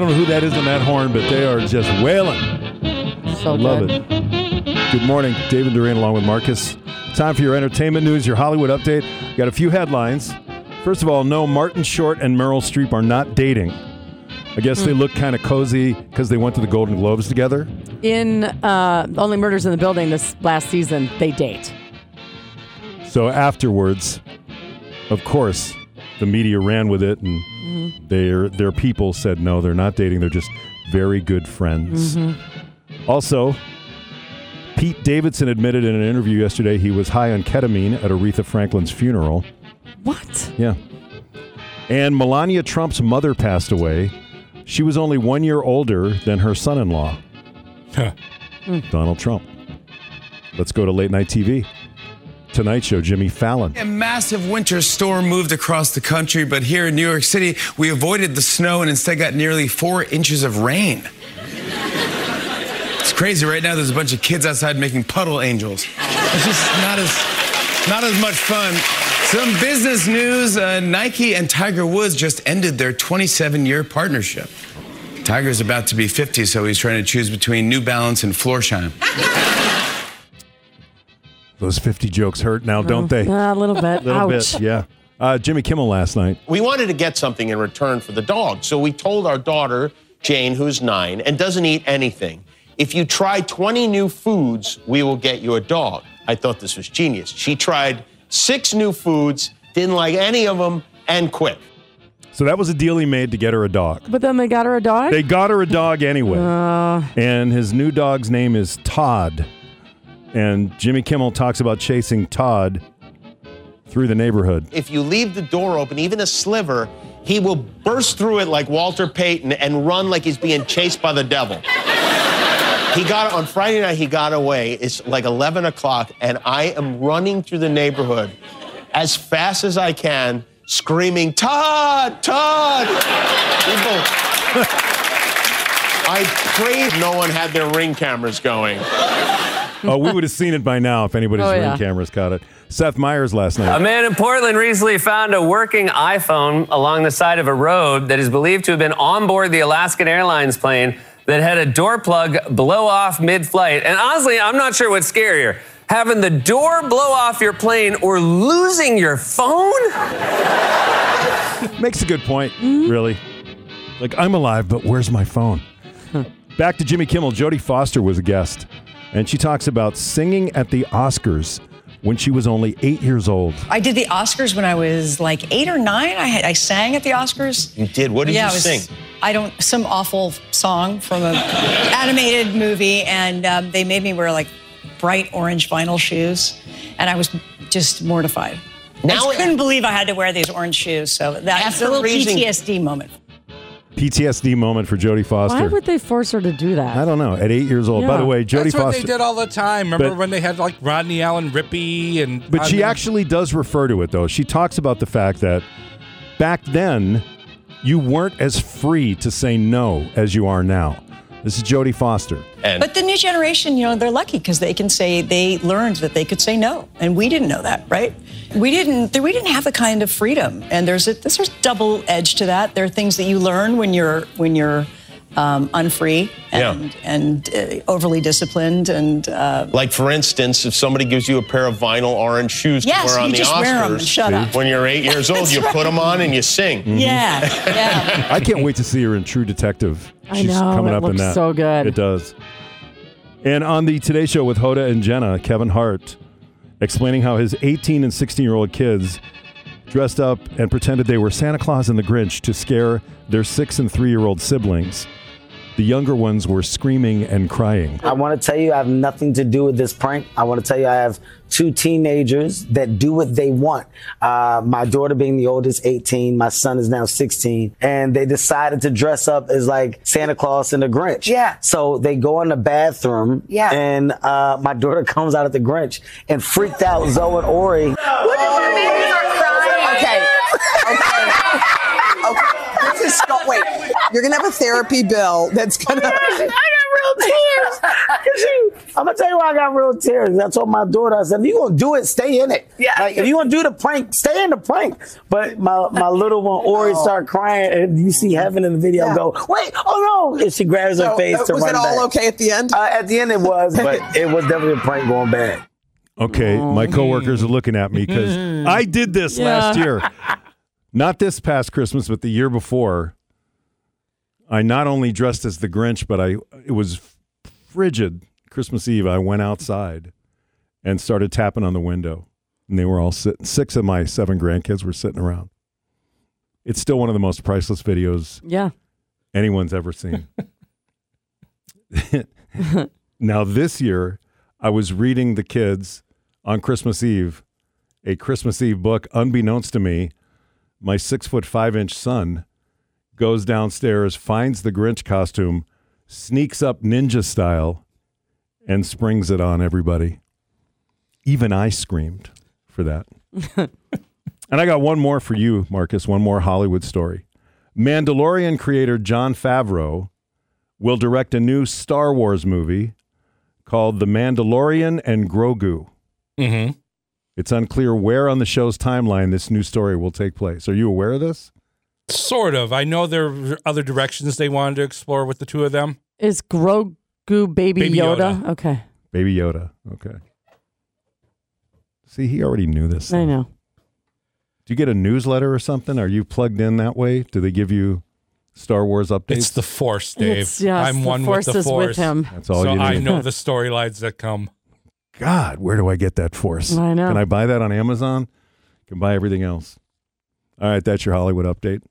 I don't know who that is on that horn, but they are just wailing. So Love good. it. Good morning, David Duran, along with Marcus. Time for your entertainment news, your Hollywood update. Got a few headlines. First of all, no, Martin Short and Meryl Streep are not dating. I guess they look kind of cozy because they went to the Golden Globes together. In uh, Only Murders in the Building this last season, they date. So afterwards, of course, the media ran with it, and Mm-hmm. their their people said no, they're not dating. They're just very good friends. Mm-hmm. Also, Pete Davidson admitted in an interview yesterday he was high on ketamine at Aretha Franklin's funeral. What? Yeah. And Melania Trump's mother passed away. She was only one year older than her son in law, Donald Trump. Let's go to late night TV. Tonight Show, Jimmy Fallon. A massive winter storm moved across the country, but here in New York City, we avoided the snow and instead got nearly four inches of rain. It's crazy. Right now, there's a bunch of kids outside making puddle angels. It's just not as not as much fun. Some business news: uh, Nike and Tiger Woods just ended their 27-year partnership. Tiger's about to be 50, so he's trying to choose between New Balance and Florsheim. Those 50 jokes hurt now, don't they? Uh, a little bit. little Ouch. bit, yeah. Uh, Jimmy Kimmel last night. We wanted to get something in return for the dog. So we told our daughter, Jane, who's nine and doesn't eat anything, if you try 20 new foods, we will get you a dog. I thought this was genius. She tried six new foods, didn't like any of them, and quit. So that was a deal he made to get her a dog. But then they got her a dog? They got her a dog anyway. Uh. and his new dog's name is Todd. And Jimmy Kimmel talks about chasing Todd through the neighborhood. If you leave the door open, even a sliver, he will burst through it like Walter Payton and run like he's being chased by the devil. He got on Friday night. He got away. It's like 11 o'clock, and I am running through the neighborhood as fast as I can, screaming, "Todd, Todd!" People, I prayed no one had their ring cameras going. Oh, we would have seen it by now if anybody's Oh, ring yeah. cameras caught it. Seth Meyers last night. A man in Portland recently found a working iPhone along the side of a road that is believed to have been on board the Alaskan Airlines plane that had a door plug blow off mid flight. And honestly, I'm not sure what's scarier having the door blow off your plane or losing your phone. Makes a good point, really. Like, I'm alive, but where's my phone? Back to Jimmy Kimmel. Jodie Foster was a guest, and she talks about singing at the Oscars when she was only eight years old. I did the Oscars when I was like eight or nine. I, had, I sang at the Oscars. You did. What did yeah, you it was, sing? I don't some awful song from a animated movie, and um, they made me wear like bright orange vinyl shoes, and I was just mortified. I Now just couldn't believe I had to wear these orange shoes. So that's After a little raising- PTSD moment. PTSD moment for Jodie Foster. Why would they force her to do that? I don't know. At eight years old. By the way, Jodie That's what they did all the time. Remember But- when they had like Rodney Allen Rippy and. But she mean, actually does refer to it, though. She talks about the fact that back then, you weren't as free to say no as you are now. This is Jodie Foster. And But the new generation, you know, they're lucky because they can say they learned that they could say no, and we didn't know that, right? We didn't. We didn't have the kind of freedom, and there's a there's a double edge to that. There are things that you learn when you're when you're um, unfree and Yeah. and uh, overly disciplined, and uh, Like for instance, if somebody gives you a pair of vinyl orange shoes Yes, to wear on you the Oscars, wear 'em and shut up. when you're eight years old, you right. put them on and you sing. yeah, yeah. I can't wait to see her in True Detective. I She's know, coming it up in looks that. so good. It does. And on the Today Show with Hoda and Jenna, Kevin Hart explaining how his 18 and 16 year old kids dressed up and pretended they were Santa Claus and the Grinch to scare their six and three year old siblings. The younger ones were screaming and crying. I want to tell you I have nothing to do with this prank. I want to tell you I have two teenagers that do what they want. Uh, my daughter being the oldest, 18, my son is now 16, and they decided to dress up as like Santa Claus and the Grinch. Yeah. So they go in the bathroom, Yeah. and uh, my daughter comes out of the Grinch and freaked out Zoe and Ori. What if my babies are crying? Okay. Okay. Okay. This is so, wait. You're gonna have a therapy bill that's gonna. I got real tears. I'm gonna tell you why I got real tears. I told my daughter, I said, if you gonna do it, stay in it. Yeah. Like if you gonna do the prank, stay in the prank. But my, my little one, Ori, started crying, and you see heaven in the video Yeah. go, wait, oh no! And she grabs her So, face uh, to was run it all back. okay at the end? Uh, at the end, it was, but it was definitely a prank going bad. Okay, my coworkers are looking at me because I did this last year. Not this past Christmas, but the year before. I not only dressed as the Grinch, but I it was frigid Christmas Eve. I went outside and started tapping on the window, and they were all sitting. Six of my seven grandkids were sitting around. It's still one of the most priceless videos Yeah. anyone's ever seen. now, this year, I was reading the kids on Christmas Eve a Christmas Eve book. Unbeknownst to me, my six foot five inch son goes downstairs, finds the Grinch costume, sneaks up ninja style, and springs it on everybody. Even I screamed for that. and I got one more for you, Marcus, one more Hollywood story. Mandalorian creator Jon Favreau will direct a new Star Wars movie called The Mandalorian and Grogu. Mm-hmm. It's unclear where on the show's timeline this new story will take place. Are you aware of this? Sort of. I know there are other directions they wanted to explore with the two of them. Is Grogu baby, Baby Yoda? Yoda. Okay. Baby Yoda. Okay. See, he already knew this. I know. Do you get a newsletter or something? Are you plugged in that way? Do they give you Star Wars updates? It's the Force, Dave. It's- yes, I'm one Force with the is Force. with him. That's all so you need. I know the storylines that come. God, where do I get that force? I know. Can I buy that on Amazon? Can buy everything else. All right, that's your Hollywood update.